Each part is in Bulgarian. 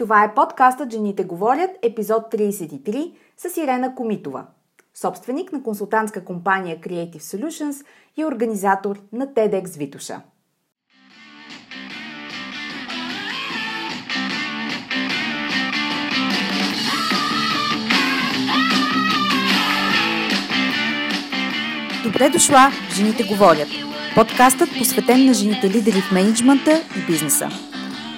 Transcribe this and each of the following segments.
Това е подкастът Жените говорят, епизод 33 с Ирена Комитова, собственик на консултантска компания Creative Solutions и организатор на TEDx Витуша. Добре дошла, Жените говорят. Подкастът посветен на жените лидери в менеджмента и бизнеса.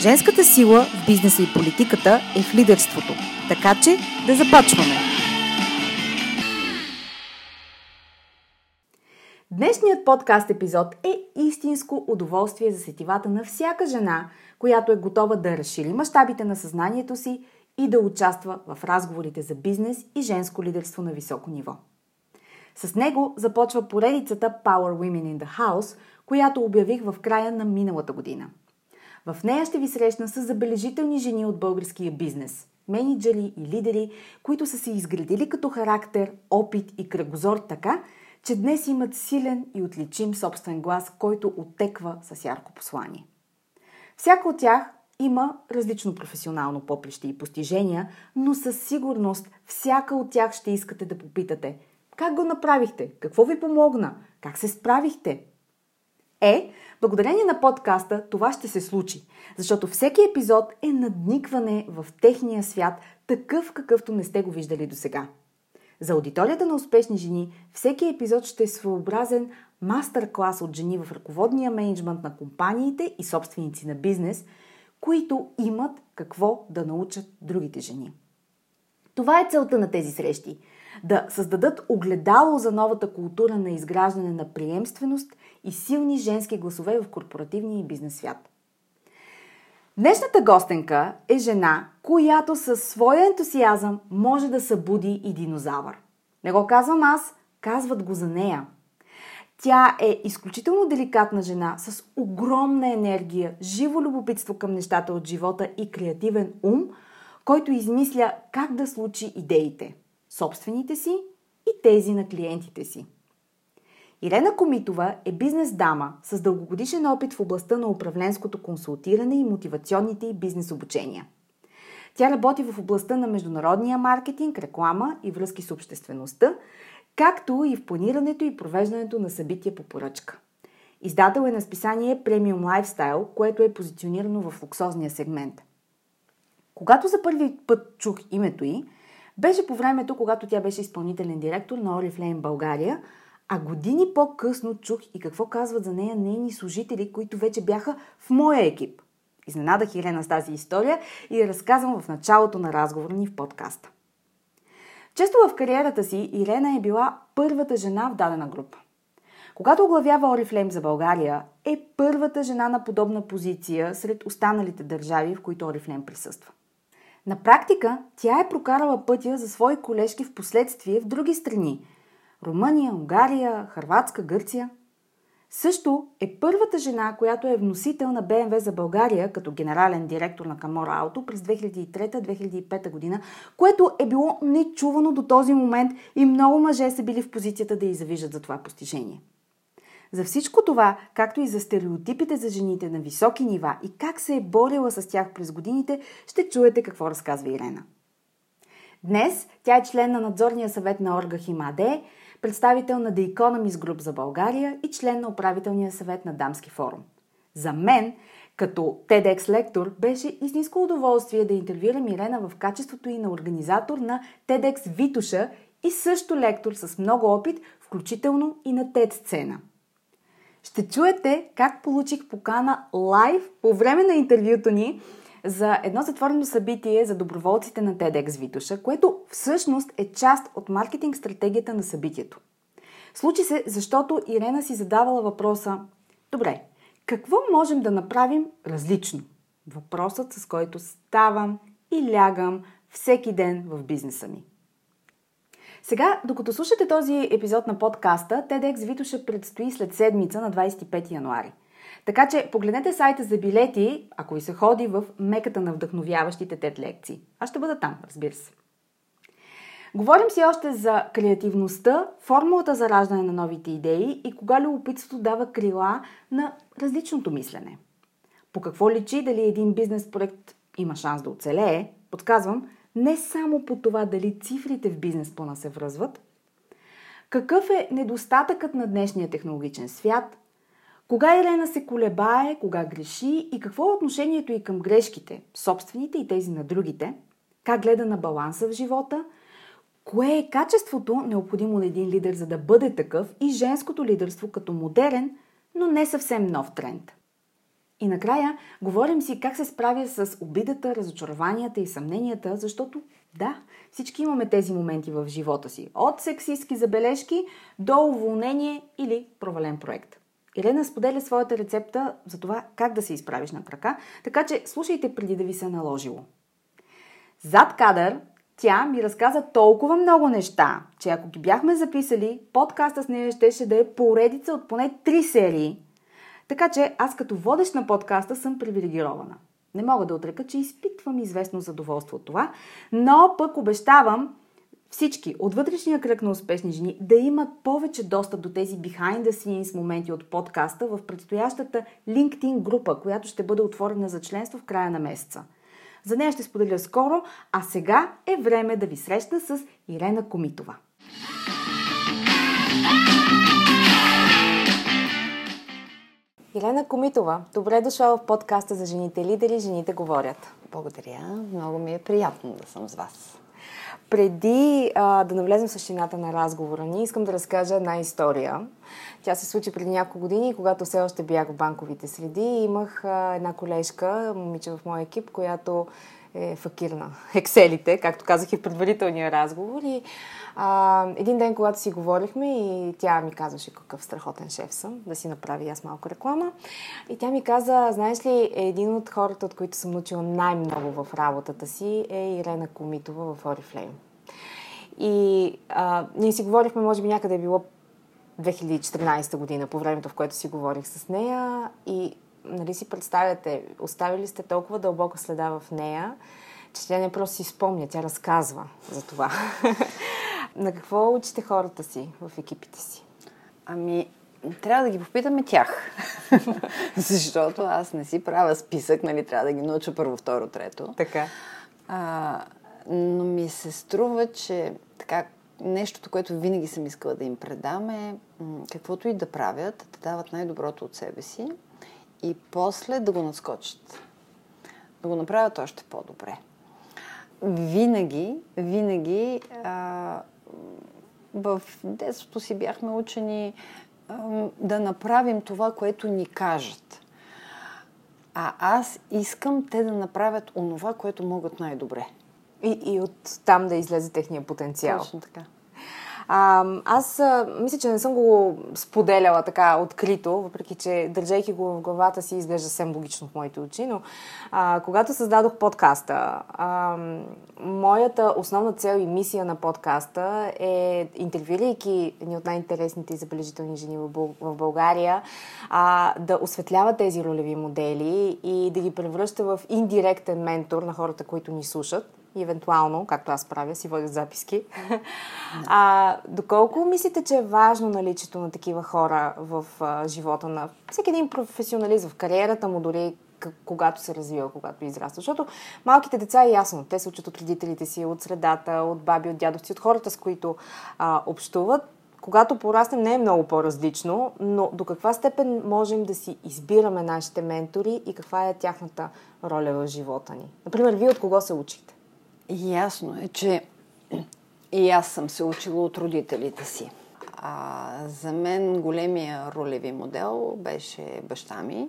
Женската сила в бизнеса и политиката е в лидерството. Така че да започваме! Днешният подкаст епизод е истинско удоволствие за сетивата на всяка жена, която е готова да разшири мащабите на съзнанието си и да участва в разговорите за бизнес и женско лидерство на високо ниво. С него започва поредицата Power Women in the House, която обявих в края на миналата година – в нея ще ви срещна с забележителни жени от българския бизнес, менеджери и лидери, които са се изградили като характер, опит и кръгозор така, че днес имат силен и отличим собствен глас, който оттеква с ярко послание. Всяка от тях има различно професионално поприще и постижения, но със сигурност всяка от тях ще искате да попитате как го направихте, какво ви помогна, как се справихте. Е, Благодарение на подкаста това ще се случи, защото всеки епизод е надникване в техния свят, такъв какъвто не сте го виждали до сега. За аудиторията на успешни жени всеки епизод ще е своеобразен мастер-клас от жени в ръководния менеджмент на компаниите и собственици на бизнес, които имат какво да научат другите жени. Това е целта на тези срещи – да създадат огледало за новата култура на изграждане на приемственост и силни женски гласове в корпоративния и бизнес свят. Днешната гостенка е жена, която със своя ентусиазъм може да събуди и динозавър. Не го казвам аз, казват го за нея. Тя е изключително деликатна жена с огромна енергия, живо любопитство към нещата от живота и креативен ум, който измисля как да случи идеите – собствените си и тези на клиентите си. Ирена Комитова е бизнес дама с дългогодишен опит в областта на управленското консултиране и мотивационните и бизнес обучения. Тя работи в областта на международния маркетинг, реклама и връзки с обществеността, както и в планирането и провеждането на събития по поръчка. Издател е на списание Premium Lifestyle, което е позиционирано в луксозния сегмент. Когато за първи път чух името й, беше по времето, когато тя беше изпълнителен директор на Oriflame България, а години по-късно чух и какво казват за нея нейни служители, които вече бяха в моя екип. Изненадах Ирена с тази история и я разказвам в началото на разговора ни в подкаста. Често в кариерата си Ирена е била първата жена в дадена група. Когато оглавява Oriflame за България, е първата жена на подобна позиция сред останалите държави, в които Oriflame присъства. На практика тя е прокарала пътя за свои колежки в последствие в други страни – Румъния, Унгария, Харватска, Гърция. Също е първата жена, която е вносител на БМВ за България като генерален директор на Камора Ауто през 2003-2005 година, което е било нечувано до този момент и много мъже са били в позицията да й завиждат за това постижение. За всичко това, както и за стереотипите за жените на високи нива и как се е борила с тях през годините, ще чуете какво разказва Ирена. Днес тя е член на надзорния съвет на Орга Химаде, представител на The Economist Group за България и член на управителния съвет на Дамски форум. За мен, като TEDx лектор, беше истинско удоволствие да интервюрам Ирена в качеството и на организатор на TEDx Витуша и също лектор с много опит, включително и на TED сцена. Ще чуете как получих покана лайв по време на интервюто ни за едно затворено събитие за доброволците на TEDx Витуша, което всъщност е част от маркетинг стратегията на събитието. Случи се, защото Ирена си задавала въпроса Добре, какво можем да направим различно? Въпросът, с който ставам и лягам всеки ден в бизнеса ми. Сега, докато слушате този епизод на подкаста, TEDx Витоша предстои след седмица на 25 януари. Така че погледнете сайта за билети, ако ви се ходи в меката на вдъхновяващите TED лекции. Аз ще бъда там, разбира се. Говорим си още за креативността, формулата за раждане на новите идеи и кога любопитството дава крила на различното мислене. По какво личи дали един бизнес проект има шанс да оцелее, подсказвам, не само по това дали цифрите в бизнес плана се връзват, какъв е недостатъкът на днешния технологичен свят, кога Елена се колебае, кога греши и какво е отношението и към грешките, собствените и тези на другите, как гледа на баланса в живота, кое е качеството необходимо на един лидер, за да бъде такъв и женското лидерство като модерен, но не съвсем нов тренд. И накрая говорим си как се справя с обидата, разочарованията и съмненията, защото да, всички имаме тези моменти в живота си. От сексистски забележки до уволнение или провален проект. Елена споделя своята рецепта за това как да се изправиш на крака, така че слушайте преди да ви се е наложило. Зад кадър тя ми разказа толкова много неща, че ако ги бяхме записали, подкаста с нея щеше да е поредица от поне три серии – така че аз като водещ на подкаста съм привилегирована. Не мога да отрека, че изпитвам известно задоволство от това, но пък обещавам всички от вътрешния кръг на успешни жени да имат повече достъп до тези behind the scenes моменти от подкаста в предстоящата LinkedIn група, която ще бъде отворена за членство в края на месеца. За нея ще споделя скоро, а сега е време да ви срещна с Ирена Комитова. Елена Комитова, добре дошла в подкаста за жените лидери Жените говорят. Благодаря. Много ми е приятно да съм с вас. Преди а, да навлезем в същината на разговора ни, искам да разкажа една история. Тя се случи преди няколко години, когато все още бях в банковите среди. Имах а, една колежка, момиче в моя екип, която е факирна екселите, както казах и в предварителния разговор. И а, един ден, когато си говорихме и тя ми казваше какъв страхотен шеф съм, да си направи аз малко реклама. И тя ми каза, знаеш ли, един от хората, от които съм научила най-много в работата си е Ирена Комитова в Oriflame. И а, ние си говорихме, може би някъде е било 2014 година, по времето, в което си говорих с нея и нали си представяте, оставили сте толкова дълбока следа в нея, че тя не просто си спомня, тя разказва за това. На какво учите хората си в екипите си? Ами, трябва да ги попитаме тях. Защото аз не си правя списък, нали, трябва да ги науча първо, второ, трето. Така. А, но ми се струва, че така, нещото, което винаги съм искала да им предам е каквото и да правят, да дават най-доброто от себе си и после да го надскочат. Да го направят още по-добре. Винаги, винаги а, в детството си бяхме учени а, да направим това, което ни кажат. А аз искам те да направят онова, което могат най-добре. И, и от там да излезе техния потенциал. Точно така. А, аз а, мисля, че не съм го споделяла така открито, въпреки че държайки го в главата си изглежда съвсем логично в моите очи, но а, когато създадох подкаста, а, моята основна цел и мисия на подкаста е, интервюирайки едни от най-интересните и забележителни жени в България, а, да осветлява тези ролеви модели и да ги превръща в индиректен ментор на хората, които ни слушат и евентуално, както аз правя, си водя записки. а, доколко мислите, че е важно наличието на такива хора в а, живота на всеки един професионалист, в кариерата му, дори когато се развива, когато израства. Защото малките деца е ясно. Те се учат от родителите си, от средата, от баби, от дядовци, от хората, с които а, общуват. Когато пораснем не е много по-различно, но до каква степен можем да си избираме нашите ментори и каква е тяхната роля в живота ни? Например, вие от кого се учите? Ясно е, че и аз съм се учила от родителите си. А, за мен големия ролеви модел беше баща ми,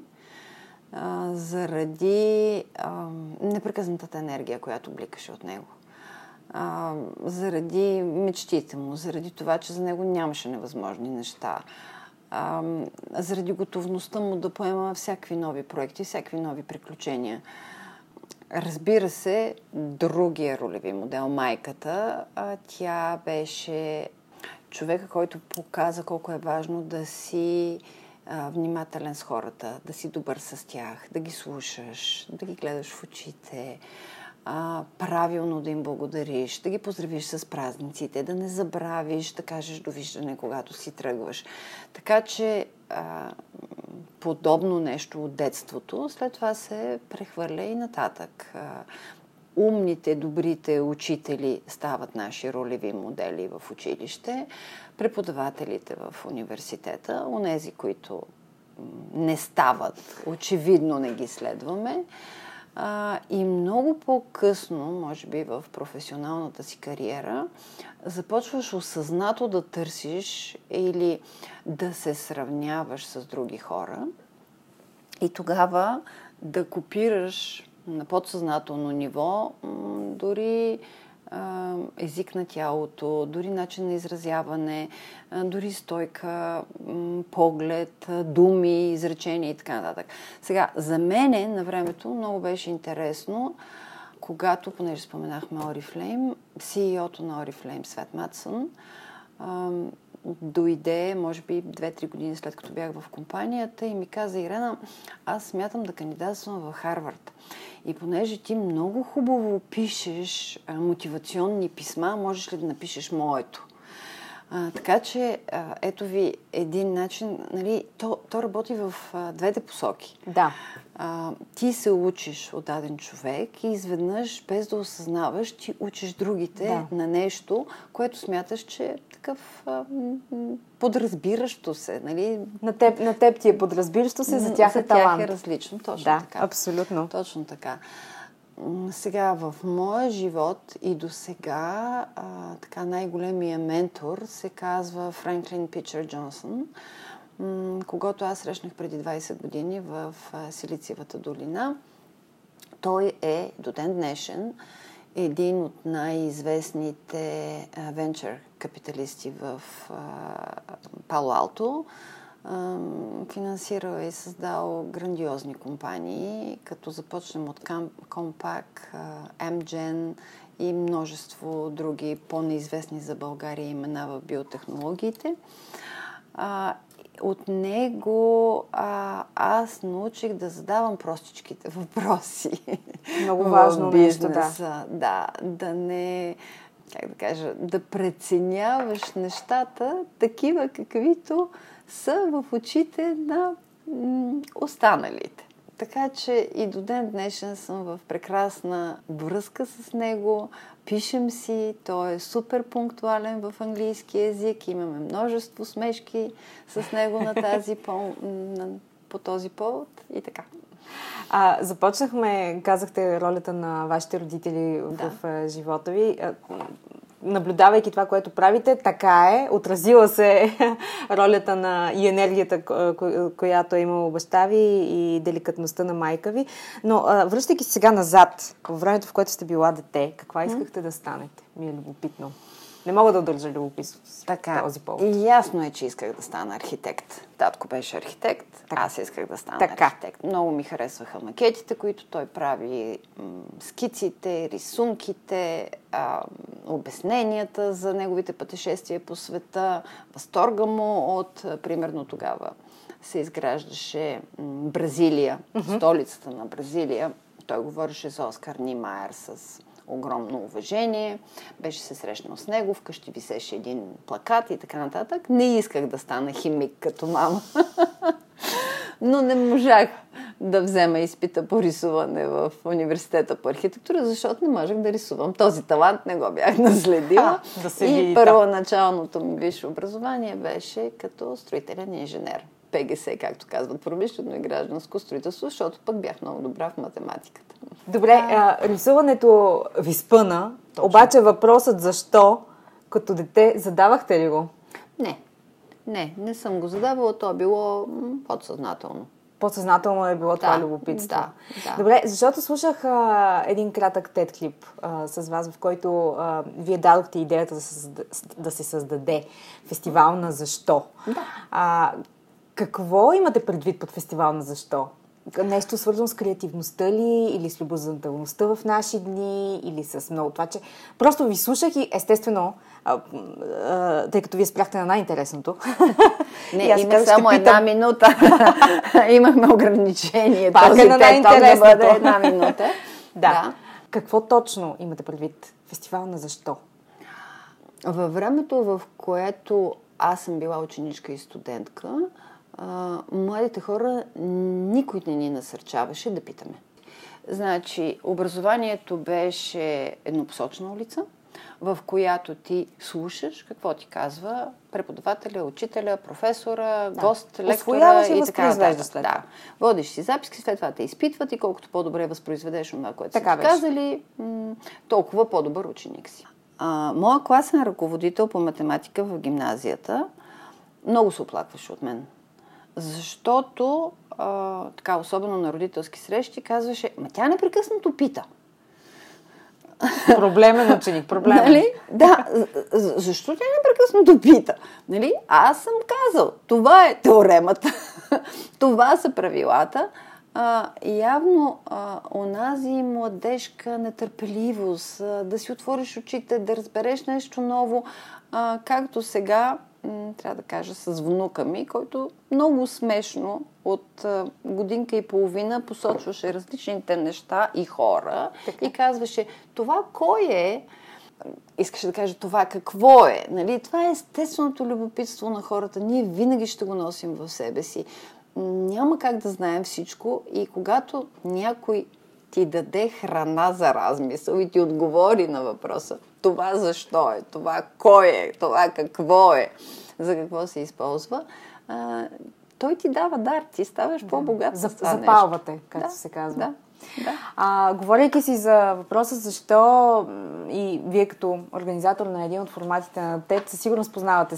а, заради а, непрекъснатата енергия, която бликаше от него. А, заради мечтите му, заради това, че за него нямаше невъзможни неща, а, заради готовността му да поема всякакви нови проекти, всякакви нови приключения. Разбира се, другия ролеви модел, майката, тя беше човека, който показа колко е важно да си внимателен с хората, да си добър с тях, да ги слушаш, да ги гледаш в очите, правилно да им благодариш, да ги поздравиш с празниците, да не забравиш да кажеш довиждане, когато си тръгваш. Така че а, подобно нещо от детството, след това се прехвърля и нататък. А, умните, добрите учители стават наши ролеви модели в училище, преподавателите в университета, онези, които не стават, очевидно не ги следваме. А, и много по-късно, може би в професионалната си кариера, започваш осъзнато да търсиш или да се сравняваш с други хора и тогава да копираш на подсъзнателно ниво дори език на тялото, дори начин на изразяване, дори стойка, поглед, думи, изречения и така нататък. Сега, за мене на времето много беше интересно, когато, понеже споменахме Oriflame, CEO-то на Oriflame, Свет Матсън, дойде, може би, 2-3 години след като бях в компанията и ми каза, Ирена, аз смятам да кандидатствам в Харвард. И понеже ти много хубаво пишеш мотивационни писма, можеш ли да напишеш моето? А, така че, а, ето ви един начин, нали, то, то работи в а, двете посоки. Да. А, ти се учиш от даден човек и изведнъж, без да осъзнаваш, ти учиш другите да. на нещо, което смяташ, че е такъв а, подразбиращо се. Нали? На, теб, на теб ти е подразбиращо се, за тях за е талант. тях е различно, точно да, така. абсолютно. Точно така. Сега, в моя живот и до сега, така най-големия ментор се казва Франклин Питчер Джонсън, когато аз срещнах преди 20 години в Силициевата долина. Той е до ден днешен един от най-известните венчър капиталисти в Пало Алто финансирал и създал грандиозни компании, като започнем от Compaq, Amgen и множество други по-неизвестни за България имена в биотехнологиите. От него а, аз научих да задавам простичките въпроси. Много важно бизнеса. нещо, да. Да, да не как да кажа, да преценяваш нещата такива, каквито са в очите на останалите. Така че и до ден днешен съм в прекрасна връзка с него. Пишем си, той е супер пунктуален в английски язик. Имаме множество смешки с него на тази по, на, по този повод и така. А, започнахме, казахте, ролята на вашите родители да. в живота ви наблюдавайки това, което правите, така е. Отразила се ролята на и енергията, която е имала баща ви и деликатността на майка ви. Но връщайки сега назад, в времето, в което сте била дете, каква искахте да станете? Ми е любопитно. Не мога да удържа любопитство с така, този повод. И ясно е, че исках да стана архитект. Татко беше архитект, така. аз исках да стана така. архитект. Много ми харесваха макетите, които той прави, скиците, рисунките, а, обясненията за неговите пътешествия по света, възторга му от, примерно тогава се изграждаше Бразилия, столицата на Бразилия. Той говореше за Оскар Нимайер с огромно уважение. Беше се срещнал с него, вкъщи висеше един плакат и така нататък. Не исках да стана химик като мама. Но не можах да взема изпита по рисуване в университета по архитектура, защото не можех да рисувам. Този талант не го бях наследила. А, да се и види, първоначалното ми висше образование беше като строителен инженер. ПГС, както казват, промишлено и гражданско строителство, защото пък бях много добра в математиката. Добре, а, рисуването ви спъна, Точно. обаче въпросът защо, като дете, задавахте ли го? Не, не, не съм го задавала, то е било подсъзнателно. Подсъзнателно е било да, това любопитство. Да, да. Добре, защото слушах а, един кратък тет клип а, с вас, в който а, вие дадохте идеята да се, да се създаде фестивал на защо. Да. А, какво имате предвид под фестивал на защо? нещо свързано с креативността ли, или с любознателността в наши дни, или с много това, че просто ви слушах и естествено, а, а, тъй като вие спряхте на най-интересното. Не, има само питам... една минута. Имахме ограничение. Пак този е на най-интересното. Да бъде една минута. да. да. Какво точно имате предвид? Фестивал на защо? Във времето, в което аз съм била ученичка и студентка, а, младите хора никой не ни насърчаваше да питаме. Значи, образованието беше еднопосочна улица, в която ти слушаш какво ти казва преподавателя, учителя, професора, да. гост, лектора и така нататък. Да. Водиш си записки, след това те изпитват и колкото по-добре възпроизведеш това, което така са казали, м- толкова по-добър ученик си. А, моя класен ръководител по математика в гимназията много се оплакваше от мен. Защото, а, така, особено на родителски срещи, казваше, ма тя непрекъснато пита. Проблемен ученик, проблемен. Нали? Да, защо тя непрекъснато пита? Нали? Аз съм казал, това е теоремата, това са правилата. А, явно а, онази младежка нетърпеливост, а, да си отвориш очите, да разбереш нещо ново, а, както сега трябва да кажа, с внука ми, който много смешно от годинка и половина посочваше различните неща и хора така. и казваше това кой е, искаше да каже това какво е. Нали? Това е естественото любопитство на хората. Ние винаги ще го носим в себе си. Няма как да знаем всичко и когато някой ти даде храна за размисъл и ти отговори на въпроса това защо е, това кой е, това какво е, за какво се използва, а, той ти дава дар, ти ставаш да. по-богат. Запалвате, както да, се казва. Да. Да. А, говорейки си за въпроса защо и вие като организатор на един от форматите на TED, със сигурност познавате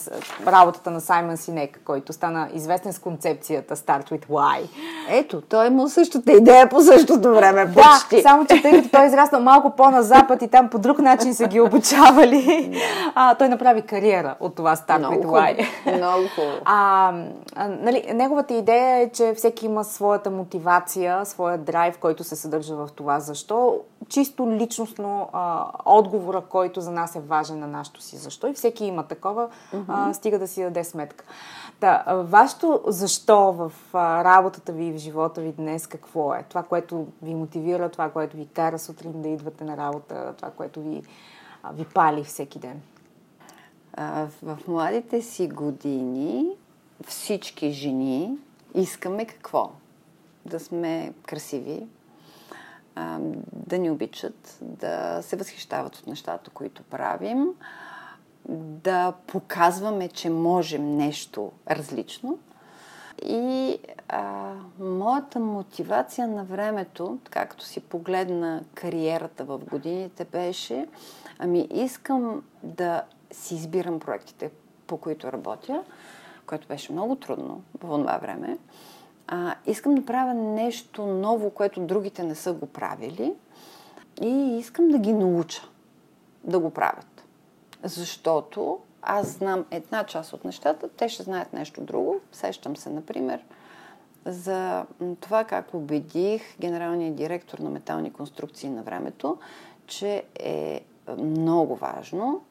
работата на Саймън Синек, който стана известен с концепцията Start with Why. Ето, той има същата идея по същото време, почти. Да, само че тъй като той израсна малко по-на-запад и там по друг начин са ги обучавали, а, той направи кариера от това Start Много with Why. Много хубаво. А, а, нали, неговата идея е, че всеки има своята мотивация, своя драйв, който се съдържа в това. Защо? Чисто личностно а, отговора, който за нас е важен на нашото си защо. И всеки има такова, mm-hmm. а, стига да си даде сметка. Да, вашето защо в а, работата ви и в живота ви днес какво е? Това, което ви мотивира, това, което ви кара сутрин да идвате на работа, това, което ви, а, ви пали всеки ден? А, в младите си години всички жени искаме какво? Да сме красиви, а, да ни обичат, да се възхищават от нещата, които правим, да показваме, че можем нещо различно. И а, моята мотивация на времето, както си погледна кариерата в годините, беше, ами искам да си избирам проектите, по които работя, което беше много трудно в това време а, искам да правя нещо ново, което другите не са го правили и искам да ги науча да го правят. Защото аз знам една част от нещата, те ще знаят нещо друго. Сещам се, например, за това как убедих генералния директор на метални конструкции на времето, че е много важно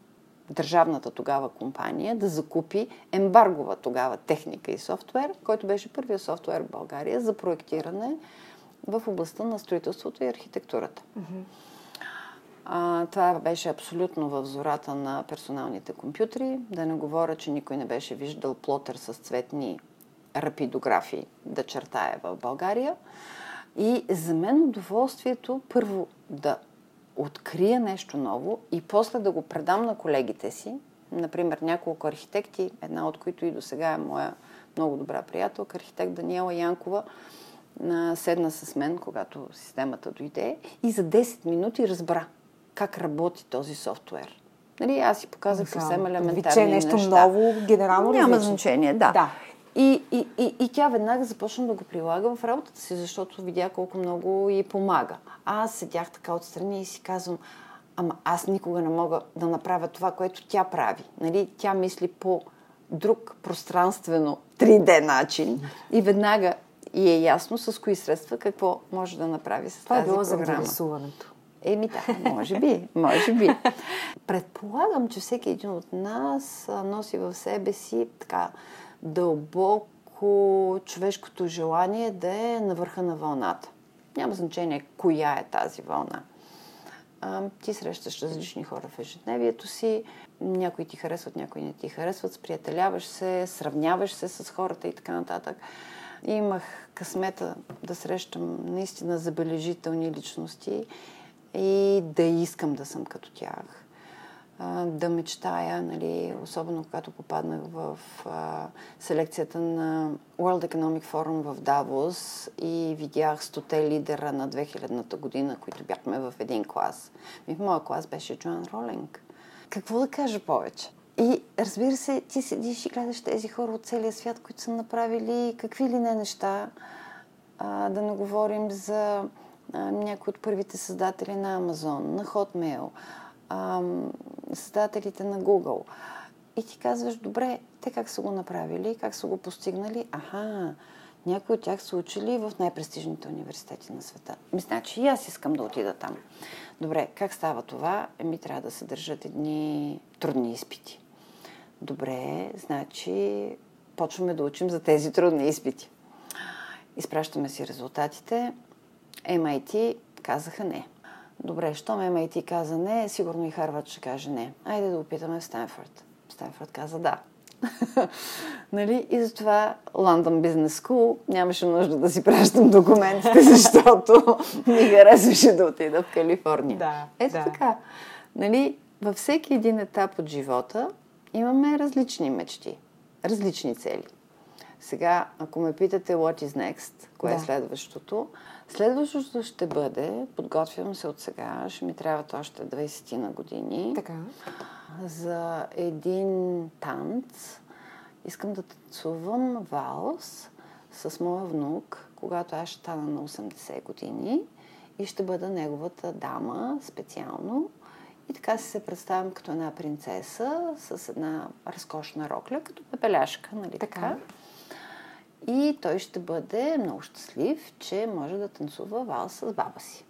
държавната тогава компания да закупи ембаргова тогава техника и софтуер, който беше първия софтуер в България за проектиране в областта на строителството и архитектурата. Mm-hmm. А, това беше абсолютно в зората на персоналните компютри. Да не говоря, че никой не беше виждал плотер с цветни рапидографии да чертая в България. И за мен удоволствието първо да открия нещо ново и после да го предам на колегите си. Например, няколко архитекти, една от които и до сега е моя много добра приятелка, архитект Даниела Янкова, седна с мен, когато системата дойде и за 10 минути разбра как работи този софтуер. Нали, аз си показах да, съвсем елементарни е нещо неща. ново, генерално Няма различно. значение, да. да. И, и, и, и тя веднага започна да го прилага в работата си, защото видя колко много й помага. Аз седях така отстрани и си казвам, ама аз никога не мога да направя това, което тя прави. Нали? Тя мисли по друг пространствено 3D начин и веднага и е ясно с кои средства какво може да направи с Това тази е било програма. рисуването. Еми да, може би, може би. Предполагам, че всеки един от нас носи в себе си така дълбоко човешкото желание да е на върха на вълната. Няма значение коя е тази вълна. Ти срещаш различни хора в ежедневието си, някои ти харесват, някои не ти харесват, сприятеляваш се, сравняваш се с хората и така нататък. И имах късмета да срещам наистина забележителни личности и да искам да съм като тях. Да мечтая, нали, особено когато попаднах в а, селекцията на World Economic Forum в Давос и видях стоте лидера на 2000-та година, които бяхме в един клас. И в моя клас беше Джоан Ролинг. Какво да кажа повече? И разбира се, ти седиш и гледаш тези хора от целия свят, които са направили какви ли не неща. А, да не говорим за някои от първите създатели на Амазон, на Hotmail, а, създателите на Google. И ти казваш, добре, те как са го направили, как са го постигнали? Аха, някои от тях са учили в най-престижните университети на света. Ми, значи и аз искам да отида там. Добре, как става това? Еми, трябва да се държат едни трудни изпити. Добре, значи почваме да учим за тези трудни изпити. Изпращаме си резултатите. MIT казаха не. Добре, щом MIT каза не, сигурно и Харвард ще каже не. Айде да опитаме в Стэнфорд. Стэнфорд каза да. нали? И затова London Business School нямаше нужда да си пращам документите, защото ми харесваше да отида в Калифорния. Да, Ето да. така. Нали? Във всеки един етап от живота имаме различни мечти, различни цели. Сега, ако ме питате what is next, кое Да. е следващото, следващото ще бъде, подготвям се от сега, ще ми трябват още 20 на години Така. за един танц. Искам да танцувам валс с моя внук, когато аз ще стана на 80 години и ще бъда неговата дама специално. И така си се представям като една принцеса с една разкошна рокля, като пепеляшка, нали Така. така? И той ще бъде много щастлив, че може да танцува валс с баба си.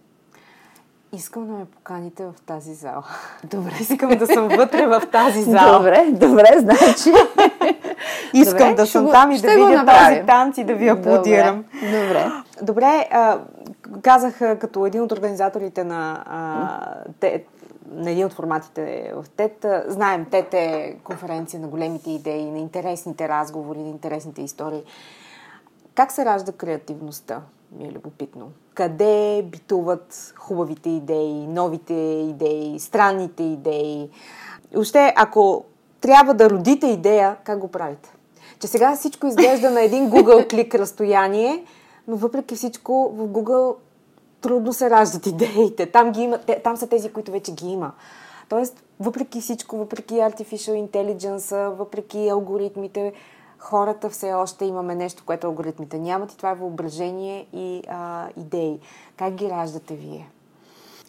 Искам да ме поканите в тази зала. Добре. Искам да съм вътре в тази зала. Добре, добре, значи. Искам Добре, да съм го- там и да видя този танц и да ви аплодирам. Добре. Добре. Добре, а, казах като един от организаторите на, а, те, на един от форматите в ТЕТ. Знаем, ТЕТ е конференция на големите идеи, на интересните разговори, на интересните истории. Как се ражда креативността? Ми е любопитно. Къде битуват хубавите идеи, новите идеи, странните идеи? И Още, ако трябва да родите идея, как го правите? Че сега всичко изглежда на един Google клик разстояние, но въпреки всичко в Google трудно се раждат идеите. Там, ги има, там са тези, които вече ги има. Тоест, въпреки всичко, въпреки Artificial Intelligence, въпреки алгоритмите, хората все още имаме нещо, което алгоритмите нямат и това е въображение и а, идеи. Как ги раждате вие?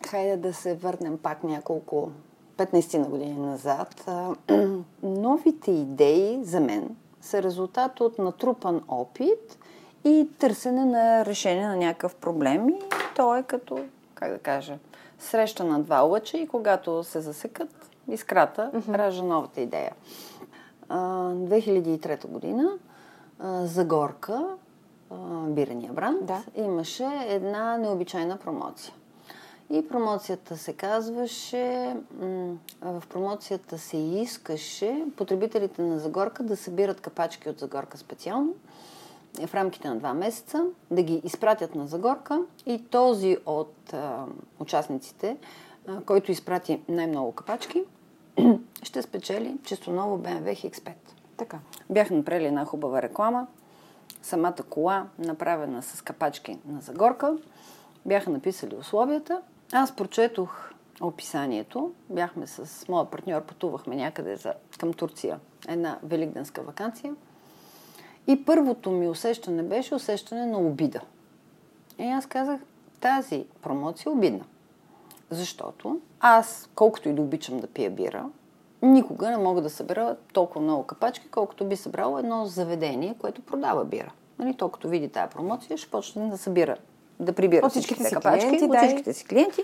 Хайде да се върнем пак няколко 15 на години назад. Новите идеи за мен са резултат от натрупан опит и търсене на решение на някакъв проблем. И то е като, как да кажа, среща на два лъча и когато се засекат, искрата ражда новата идея. А, 2003 година а, Загорка, а, бирения бранд, Да. имаше една необичайна промоция. И промоцията се казваше, в промоцията се искаше потребителите на Загорка да събират капачки от Загорка специално в рамките на два месеца, да ги изпратят на Загорка и този от а, участниците, а, който изпрати най-много капачки, ще спечели чисто ново BMW X5. Така. Бях направили една хубава реклама. Самата кола, направена с капачки на Загорка. Бяха написали условията. Аз прочетох описанието. Бяхме с моя партньор, пътувахме някъде за, към Турция. Една великденска вакансия. И първото ми усещане беше усещане на обида. И аз казах, тази промоция е обидна. Защото аз, колкото и да обичам да пия бира, никога не мога да събера толкова много капачки, колкото би събрало едно заведение, което продава бира. Нали, то като види тази промоция, ще почне да събира да прибира От всичките си капачки, клиенти, от всичките си клиенти.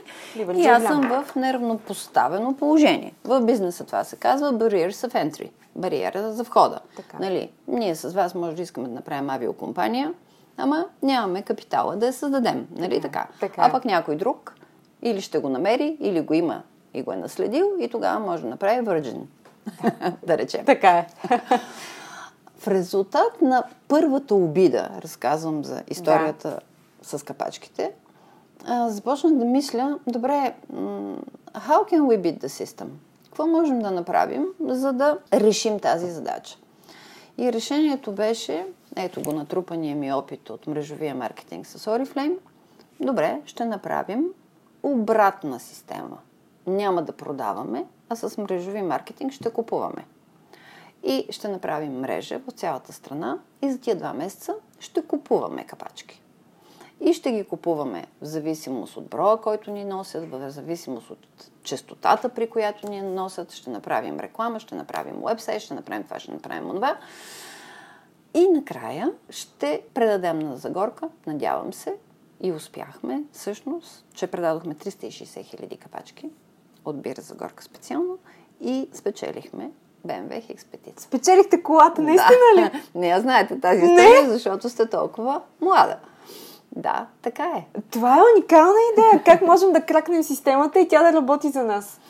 И аз съм в нервно поставено положение. В бизнеса това се казва barriers of entry. Бариера за входа. Така. Нали, ние с вас може да искаме да направим авиокомпания, ама нямаме капитала да я създадем. Нали така? Така А е. пък някой друг или ще го намери, или го има и го е наследил и тогава може да направи Virgin. да речем. Така е. В резултат на първата обида, разказвам за историята с капачките, започнах да мисля, добре, how can we beat the system? Какво можем да направим, за да решим тази задача? И решението беше, ето го натрупания ми опит от мрежовия маркетинг с Oriflame, добре, ще направим обратна система. Няма да продаваме, а с мрежови маркетинг ще купуваме. И ще направим мрежа в цялата страна и за тия два месеца ще купуваме капачки. И ще ги купуваме в зависимост от броя, който ни носят, в зависимост от частотата, при която ни носят. Ще направим реклама, ще направим уебсайт, ще направим това, ще направим това. И накрая ще предадем на Загорка, надявам се, и успяхме всъщност, че предадохме 360 хиляди капачки от бира Загорка специално и спечелихме BMW X5. Спечелихте колата, наистина ли? Не я знаете тази история, защото сте толкова млада. Да, така е. Това е уникална идея. Как можем да кракнем системата и тя да работи за нас?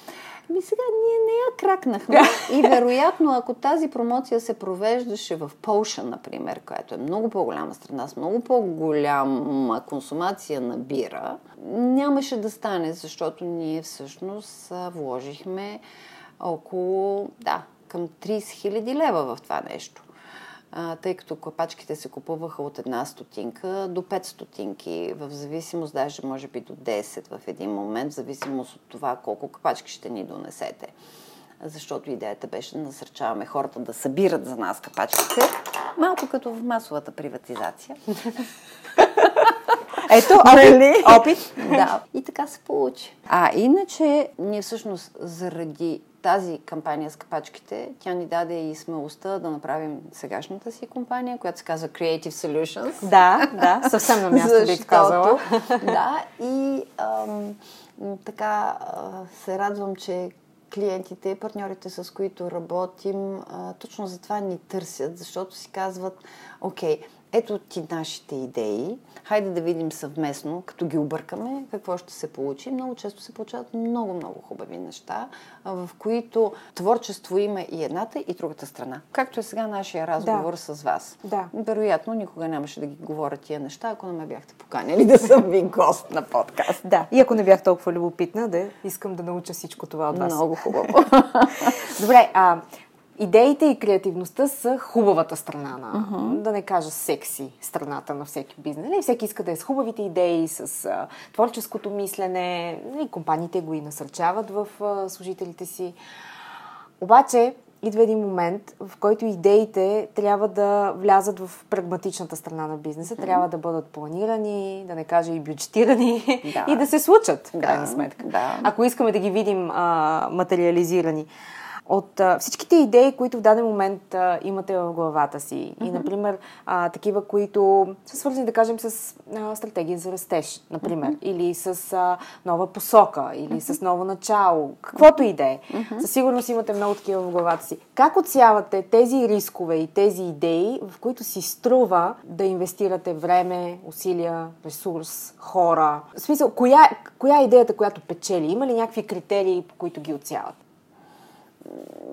Ми сега ние не я кракнахме и вероятно, ако тази промоция се провеждаше в Полша, например, която е много по-голяма страна, с много по-голяма консумация на бира, нямаше да стане, защото ние всъщност вложихме около, да, към 30 000 лева в това нещо. А, тъй като капачките се купуваха от една стотинка до 5 стотинки, в зависимост, даже може би до 10 в един момент, в зависимост от това колко капачки ще ни донесете. Защото идеята беше да насърчаваме хората да събират за нас капачките, малко като в масовата приватизация. Ето, Нали? опит. опит. Да, и така се получи. А иначе, ние всъщност заради тази кампания с капачките, тя ни даде и смелостта да направим сегашната си компания, която се казва Creative Solutions. Да, да, съвсем на място бих казала. да, и ам, така а, се радвам, че клиентите партньорите, с които работим, а, точно за това ни търсят, защото си казват, окей, ето ти нашите идеи, хайде да видим съвместно, като ги объркаме, какво ще се получи. Много често се получават много-много хубави неща, в които творчество има и едната, и другата страна. Както е сега нашия разговор с вас. Да. Вероятно, никога нямаше да ги говоря тия неща, ако не ме бяхте поканили да съм ви гост на подкаст. Да, и ако не бях толкова любопитна, да искам да науча всичко това от вас. Много хубаво. Добре, а идеите и креативността са хубавата страна на, да не кажа секси страната на всеки бизнес. Нали, всеки иска да е с хубавите идеи, с а, творческото мислене. И компаниите го и насърчават в а, служителите си. Обаче, идва един момент, в който идеите трябва да влязат в прагматичната страна на бизнеса, трябва да бъдат планирани, да не кажа и бюджетирани Да. и да се случат, в Да, крайна сметка. да. Ако искаме да ги видим а, материализирани. От а, всичките идеи, които в даден момент а, имате в главата си, mm-hmm. и, например, а, такива, които са свързани, да кажем, с а, стратегия за растеж, например, mm-hmm. или с а, нова посока, или mm-hmm. с ново начало, каквото и да е. Mm-hmm. Със сигурност имате много такива в главата си. Как отсявате тези рискове и тези идеи, в които си струва да инвестирате време, усилия, ресурс, хора? В смисъл, коя, коя е идеята, която печели? Има ли някакви критерии, по които ги отсяват?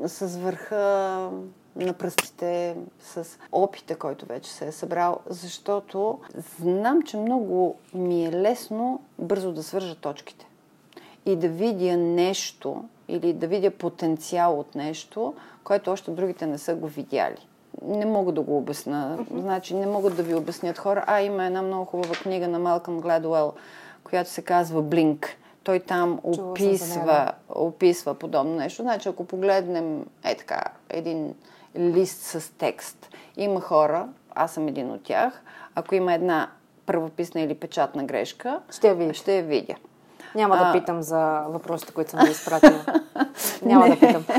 С върха на пръстите, с опита, който вече се е събрал, защото знам, че много ми е лесно бързо да свържа точките и да видя нещо или да видя потенциал от нещо, което още другите не са го видяли. Не мога да го обясна. Значи не могат да ви обяснят хора. А, има една много хубава книга на Малкъм Гладуел, която се казва Блинк. Той там описва, описва подобно нещо. Значи, ако погледнем е така, един лист с текст, има хора, аз съм един от тях, ако има една правописна или печатна грешка, Ще я видите. ще я видя. Няма да питам за въпросите, които съм ви изпратила. Няма да питам.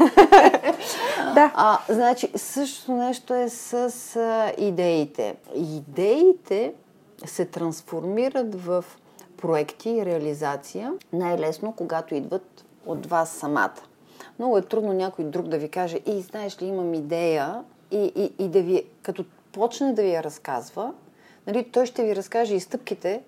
Да. А, значи, същото нещо е с а, идеите. Идеите се трансформират в проекти и реализация най-лесно, когато идват от вас самата. Много е трудно някой друг да ви каже, и знаеш ли, имам идея, и, и, и да ви, като почне да ви я разказва, нали, той ще ви разкаже и стъпките,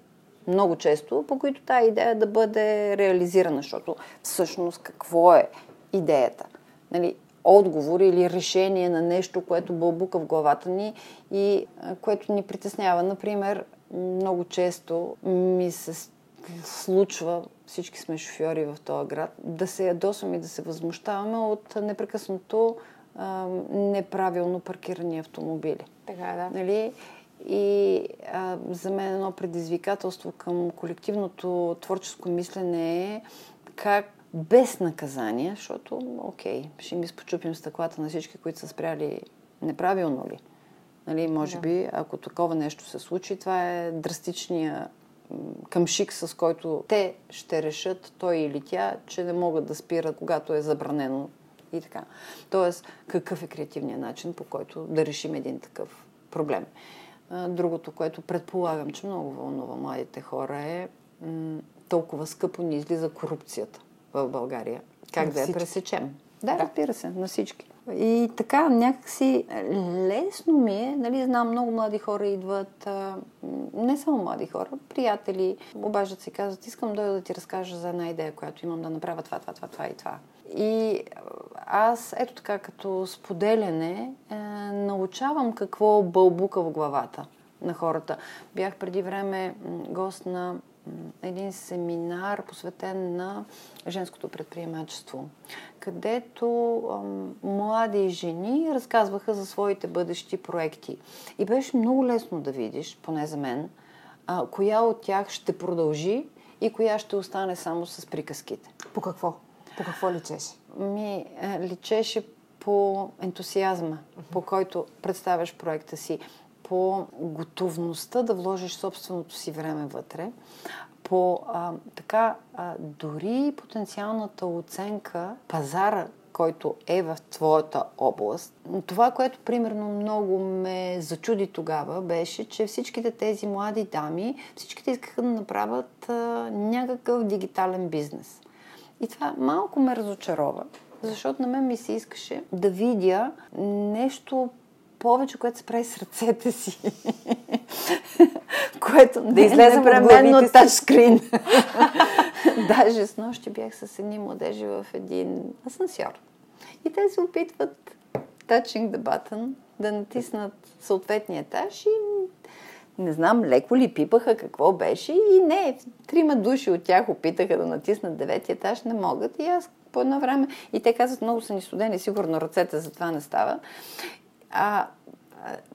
много често, по които тази идея да бъде реализирана, защото всъщност какво е идеята? Нали, отговор или решение на нещо, което бълбука в главата ни и което ни притеснява. Например, много често ми се случва, всички сме шофьори в този град, да се ядосваме и да се възмущаваме от непрекъснато а, неправилно паркирани автомобили. Така е, да. Нали? И а, за мен едно предизвикателство към колективното творческо мислене е как без наказания, защото, окей, ще ми спочупим стъклата на всички, които са спряли неправилно ли. Нали, може да. би, ако такова нещо се случи, това е драстичния къмшик, с който те ще решат, той или тя, че не могат да спират, когато е забранено и така. Тоест, какъв е креативният начин, по който да решим един такъв проблем. Другото, което предполагам, че много вълнува младите хора е толкова скъпо ни излиза корупцията в България. Как да я пресечем? Да, да, разбира се, на всички. И така, някакси лесно ми е, нали, знам, много млади хора идват, не само млади хора, приятели, обаждат се и казват, искам да, да ти разкажа за една идея, която имам да направя това, това, това, това и това. И аз, ето така, като споделяне, е, научавам какво бълбука в главата на хората. Бях преди време гост на един семинар, посветен на женското предприемачество, където млади жени разказваха за своите бъдещи проекти. И беше много лесно да видиш, поне за мен, коя от тях ще продължи и коя ще остане само с приказките. По какво? По какво личеше? Ми е, личеше по ентусиазма, uh-huh. по който представяш проекта си, по готовността да вложиш собственото си време вътре, по а, така а, дори потенциалната оценка пазара, който е в твоята област. Това, което примерно много ме зачуди тогава, беше, че всичките тези млади дами, всичките искаха да направят а, някакъв дигитален бизнес. И това малко ме разочарова, защото на мен ми се искаше да видя нещо повече, което се прави с ръцете си. което да излезе непременно тачскрин. Даже с нощи бях с едни младежи в един асансьор. И те се опитват touching the button да натиснат съответния етаж и не знам, леко ли пипаха, какво беше и не, трима души от тях опитаха да натиснат деветия етаж, не могат и аз по едно време, и те казват, много са ни студени, сигурно ръцете за това не става. А,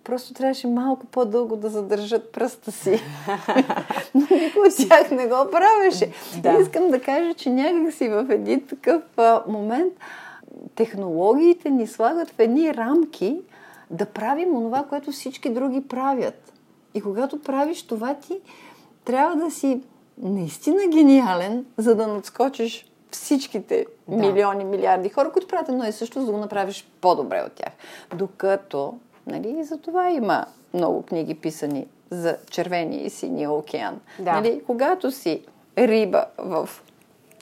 просто трябваше малко по-дълго да задържат пръста си. Но никой от тях не го правеше. Да. И искам да кажа, че някак си в един такъв а, момент технологиите ни слагат в едни рамки да правим онова, което всички други правят. И когато правиш това, ти трябва да си наистина гениален, за да надскочиш всичките да. милиони, милиарди хора, които правят едно и също, за да го направиш по-добре от тях. Докато, нали, и за това има много книги писани за червения и синия океан. Да. Нали, когато си риба в...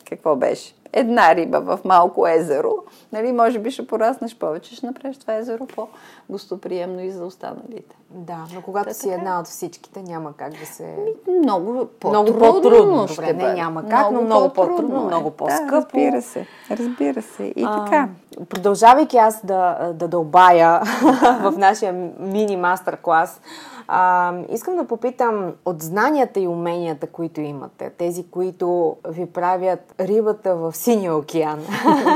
Какво беше? една риба в малко езеро, нали, може би ще пораснеш повече, ще направиш това езеро по-гостоприемно и за останалите. Да, но когато Та, си така... една от всичките, няма как да се... Много по-трудно. Много по-трудно ще Добре, не, няма как, много но много по-трудно, много по-скъпо. Да, разбира се, разбира се. И а, така. Продължавайки аз да, да дълбая в нашия мини мастер-клас, а, искам да попитам от знанията и уменията, които имате, тези, които ви правят рибата в синия океан,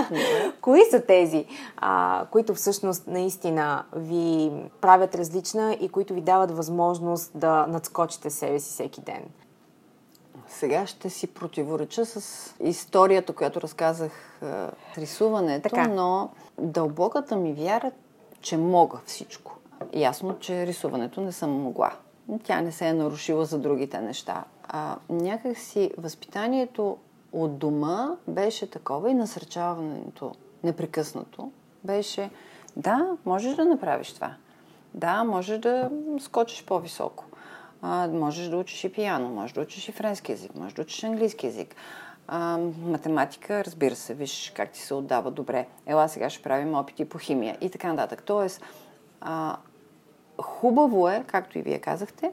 кои са тези, а, които всъщност наистина ви правят различна и които ви дават възможност да надскочите себе си всеки ден? Сега ще си противореча с историята, която разказах с рисуването, така. но дълбоката ми вяра, че мога всичко. Ясно, че рисуването не съм могла. Тя не се е нарушила за другите неща. А някакси възпитанието от дома беше такова и насърчаването непрекъснато беше, Да, можеш да направиш това. Да, можеш да скочиш по-високо. А, можеш да учиш и пияно, можеш да учиш и френски язик, можеш да учиш английски язик. А, математика, разбира се, виж как ти се отдава добре. Ела сега ще правим опити по химия и така нататък. Тоест, а, хубаво е, както и вие казахте,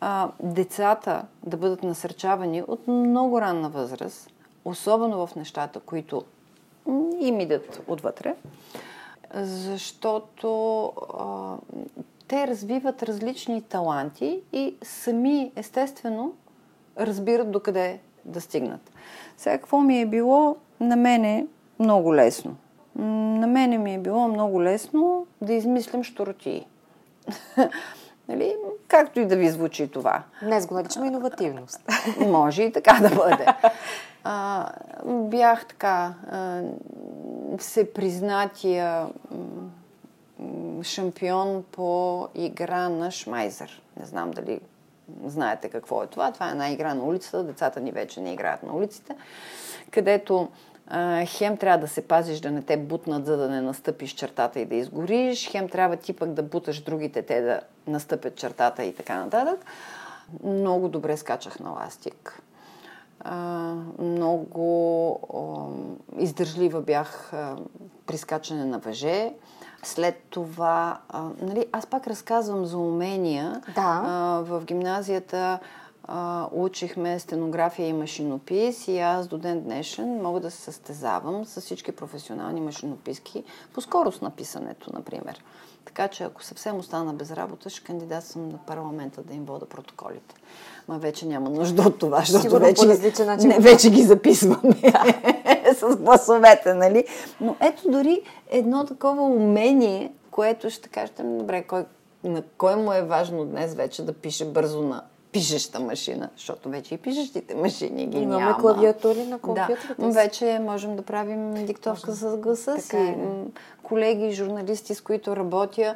а, децата да бъдат насърчавани от много ранна възраст, особено в нещата, които им идат отвътре, защото а, те развиват различни таланти и сами, естествено, разбират докъде да стигнат. Сега, какво ми е било? На мене много лесно. На мене ми е било много лесно да измислям щуротии. нали? Както и да ви звучи това. Днес го наричаме иновативност. Може и така да бъде. А, бях така а, всепризнатия шампион по игра на Шмайзер. Не знам дали знаете какво е това. Това е една игра на улицата. Децата ни вече не играят на улиците, където а, хем трябва да се пазиш да не те бутнат, за да не настъпиш чертата и да изгориш. Хем трябва ти пък да буташ другите, те да настъпят чертата и така нататък. Много добре скачах на ластик. А, много а, издържлива бях а, при скачане на въже. След това, а, нали, аз пак разказвам за умения. Да. А, в гимназията а, учихме стенография и машинопис и аз до ден днешен мога да се състезавам с всички професионални машинописки по скорост на писането, например. Така че ако съвсем остана без работа, ще кандидатствам на парламента да им вода протоколите. Ма вече няма нужда от това, защото Сигурно вече, по различен начин. не, вече ги записваме с гласовете, нали? Но ето дори едно такова умение, което ще кажете, добре, кой, на кой му е важно днес вече да пише бързо на пишеща машина, защото вече и пишещите машини ги Имаме няма. клавиатури на компютрите. Да, вече можем да правим диктовка с гласа Така си. е. Колеги, журналисти, с които работя,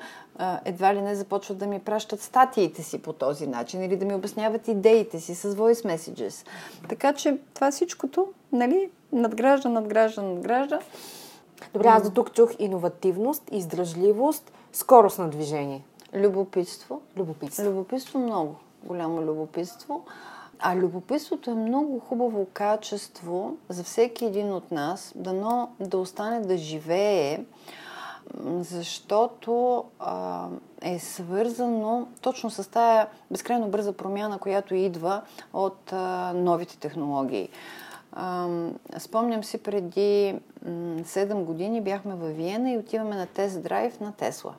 едва ли не започват да ми пращат статиите си по този начин или да ми обясняват идеите си с voice messages. Така че това всичкото, нали, надгражда, надгражда, надгражда. Добре, аз до тук чух иновативност, издръжливост, скорост на движение. Любопитство. Любопитство. Любопитство много. Голямо любопитство. А любопитството е много хубаво качество за всеки един от нас, дано да остане да живее, защото а, е свързано точно с тая безкрайно бърза промяна, която идва от а, новите технологии. А, спомням си преди м, 7 години бяхме във Виена и отиваме на тест драйв на Тесла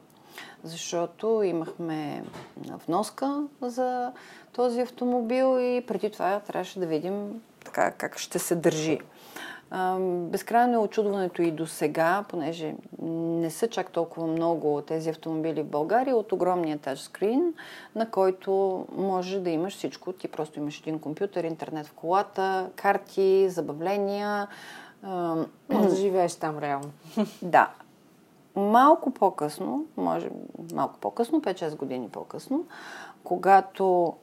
защото имахме вноска за този автомобил и преди това трябваше да видим така, как ще се държи. Безкрайно е очудването и до сега, понеже не са чак толкова много тези автомобили в България, от огромния тачскрин, на който може да имаш всичко. Ти просто имаш един компютър, интернет в колата, карти, забавления. Може да живееш там реално. да. Малко по-късно, може малко по-късно, 5-6 години по-късно, когато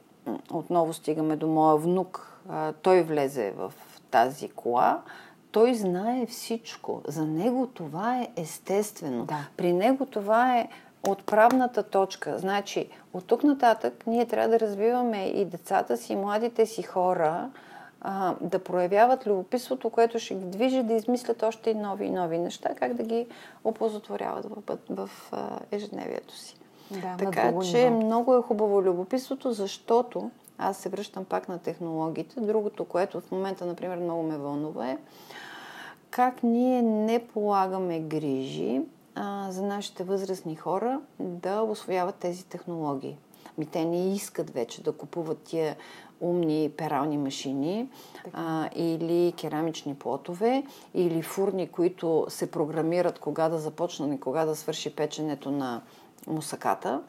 отново стигаме до моя внук, той влезе в тази кола, той знае всичко. За него това е естествено. Да. При него това е отправната точка. Значи, от тук нататък ние трябва да развиваме и децата си, и младите си хора, а, да проявяват любопитството, което ще ги движи да измислят още и нови и нови неща, как да ги оползотворяват в, в, в ежедневието си. Да, така че ниво. много е хубаво любопитството, защото аз се връщам пак на технологиите. Другото, което в момента, например, много ме вълнува е как ние не полагаме грижи а, за нашите възрастни хора да освояват тези технологии. Ми те не искат вече да купуват тия умни перални машини а, или керамични плотове, или фурни, които се програмират кога да започне и кога да свърши печенето на мусаката,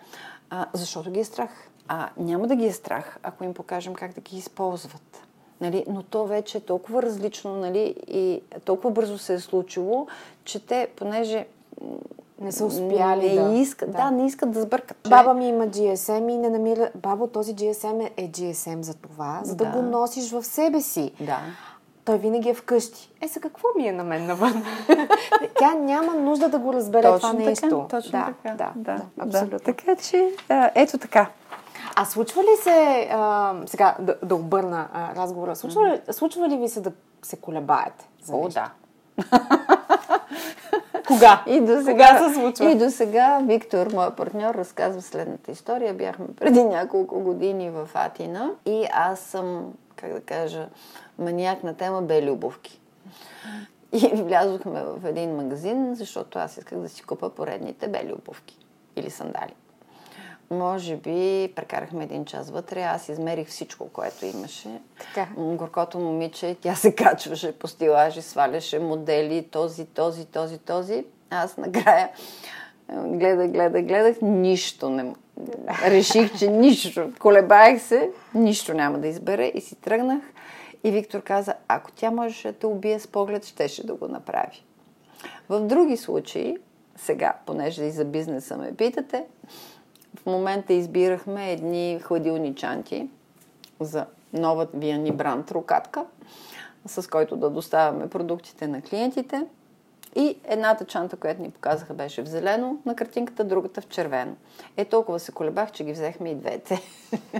а, защото ги е страх. А няма да ги е страх, ако им покажем как да ги използват. Нали? Но то вече е толкова различно нали? и толкова бързо се е случило, че те, понеже Не са успяли не да... Искат, да. да, не искат да сбъркат. Баба ми има GSM и не намира... Бабо, този GSM е, е GSM за това, за да. Да. го носиш в себе си. Да. той винаги е вкъщи. Е, за какво ми е на мен навън? Тя няма нужда да го разбере точно това така, нещо. Точно да, така. Да, да, да, абсолютно. Да. Така че, а, ето така. А случва ли се, а, сега да, да обърна а, разговора, случва, ли, случва ли ви се да се колебаете? За О, нещо? да. Кога? И до сега, Кога се случва? И до сега Виктор, моят партньор, разказва следната история. Бяхме преди няколко години в Атина и аз съм, как да кажа, маниак на тема бели обувки. И влязохме в един магазин, защото аз исках да си купа поредните бели обувки или сандали. Може би прекарахме един час вътре, аз измерих всичко, което имаше. Така. Горкото момиче, тя се качваше по стилажи, сваляше модели, този, този, този, този. Аз накрая е, гледах, гледах, гледах, нищо не... Реших, че нищо. Колебаех се, нищо няма да избера и си тръгнах. И Виктор каза, ако тя можеше да те убие с поглед, щеше да го направи. В други случаи, сега, понеже и за бизнеса ме питате, в момента избирахме едни хладилни чанти за новата вия ни бранд Рокатка, с който да доставяме продуктите на клиентите. И едната чанта, която ни показаха, беше в зелено на картинката, другата в червено. Е, толкова се колебах, че ги взехме и двете.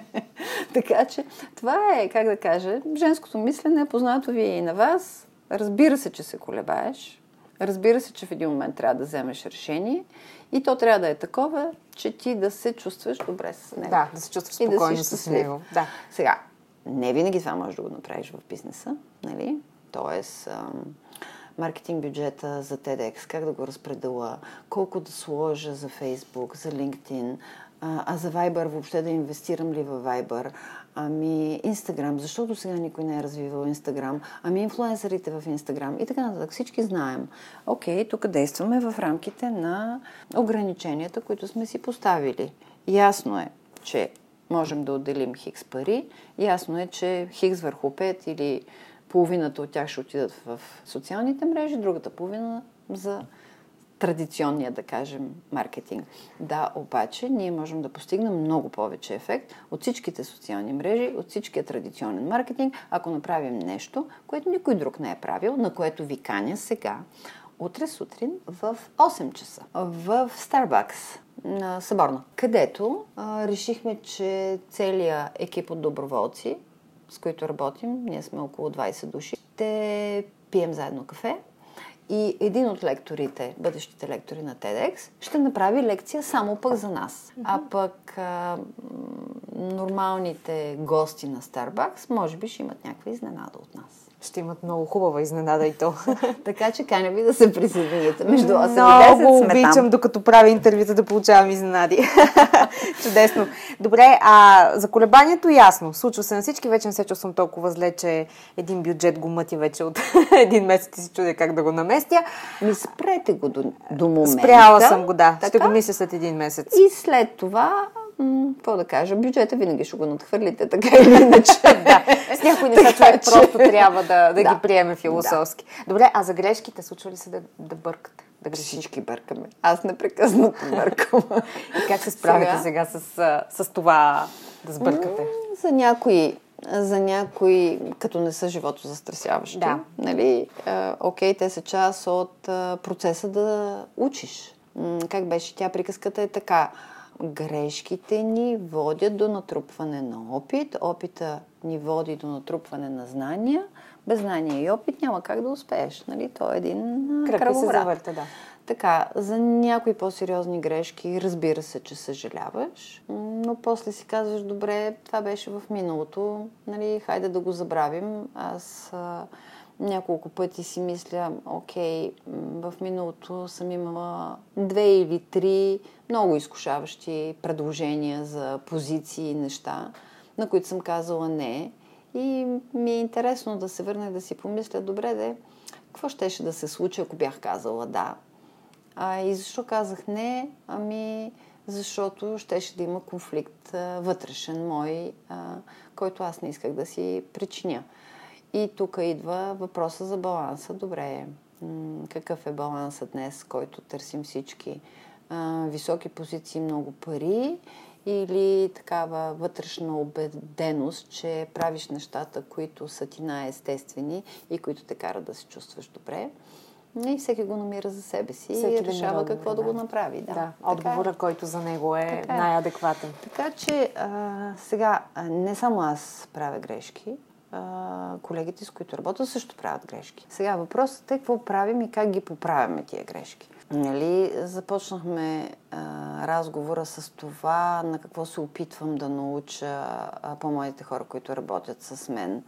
така че това е, как да кажа, женското мислене е познато ви и на вас. Разбира се, че се колебаеш. Разбира се, че в един момент трябва да вземеш решение и то трябва да е такова, че ти да се чувстваш добре с него. Да, да се чувстваш И да спокойно с него. Да. Сега, не винаги това можеш да го направиш в бизнеса, нали? Тоест, ам, маркетинг бюджета за TEDx, как да го разпределя, колко да сложа за Facebook, за LinkedIn, а, а за Viber въобще да инвестирам ли в Viber, ами Instagram, защото сега никой не е развивал Instagram, ами инфлуенсърите в Instagram и така нататък. Всички знаем. Окей, тук действаме в рамките на ограниченията, които сме си поставили. Ясно е, че можем да отделим хикс пари. Ясно е, че хикс върху 5 или половината от тях ще отидат в социалните мрежи, другата половина за традиционния, да кажем, маркетинг. Да, обаче ние можем да постигнем много повече ефект от всичките социални мрежи, от всичкия традиционен маркетинг, ако направим нещо, което никой друг не е правил, на което ви каня сега, утре сутрин в 8 часа в Starbucks на Съборна, където а, решихме, че целият екип от доброволци, с които работим, ние сме около 20 души, ще пием заедно кафе и един от лекторите, бъдещите лектори на TEDx, ще направи лекция само пък за нас. А пък а, нормалните гости на Starbucks може би ще имат някаква изненада от нас. Ще имат много хубава изненада и то. Така че каня ви да се присъедините между 8 и 10 Много сме там. обичам, докато правя интервюта, да получавам изненади. Чудесно. Добре, а за колебанието ясно. Случва се на всички. Вече не се чувствам толкова зле, че един бюджет го мъти вече от един месец и се чудя как да го наместя. Ми спрете го до, до момента. Спряла съм го, да. Ще Така? го мисля след един месец. И след това, какво да кажа, бюджета винаги ще го надхвърлите, така или иначе. да, с някои неща човек че- просто трябва да, да, Да. ги приеме философски. Добре, а за грешките случва ли се да, да бъркате? Да грешите? Всички бъркаме. Аз непрекъснато бъркам. И как се справяте сега, сега с, с това да сбъркате? За някои, за някои, като не са живото застрасяващи, Да. нали, а, окей, те са част от а, процеса да учиш. М, Как беше тя приказката е така. Грешките ни водят до натрупване на опит, опита ни води до натрупване на знания, без знания и опит няма как да успееш. Нали? То е един а, Кръг се кръговрат. завърта, да. Така, за някои по-сериозни грешки, разбира се, че съжаляваш, но после си казваш, добре, това беше в миналото, нали, хайде да го забравим. Аз няколко пъти си мисля, окей, в миналото съм имала две или три много изкушаващи предложения за позиции и неща, на които съм казала не. И ми е интересно да се върна и да си помисля, добре, де, какво щеше да се случи, ако бях казала да? А, и защо казах не? Ами, защото щеше да има конфликт а, вътрешен мой, а, който аз не исках да си причиня. И тук идва въпроса за баланса. Добре, какъв е балансът днес, който търсим всички? Високи позиции, много пари или такава вътрешна убеденост, че правиш нещата, които са ти най-естествени и които те карат да се чувстваш добре. И всеки го намира за себе си всеки и решава какво да. да го направи. Да, да отговора, така, който за него е, така, е. най-адекватен. Така че а, сега не само аз правя грешки, а, колегите, с които работя, също правят грешки. Сега въпросът е какво правим и как ги поправяме тия грешки. Нали, започнахме а, разговора с това на какво се опитвам да науча по-младите хора, които работят с мен.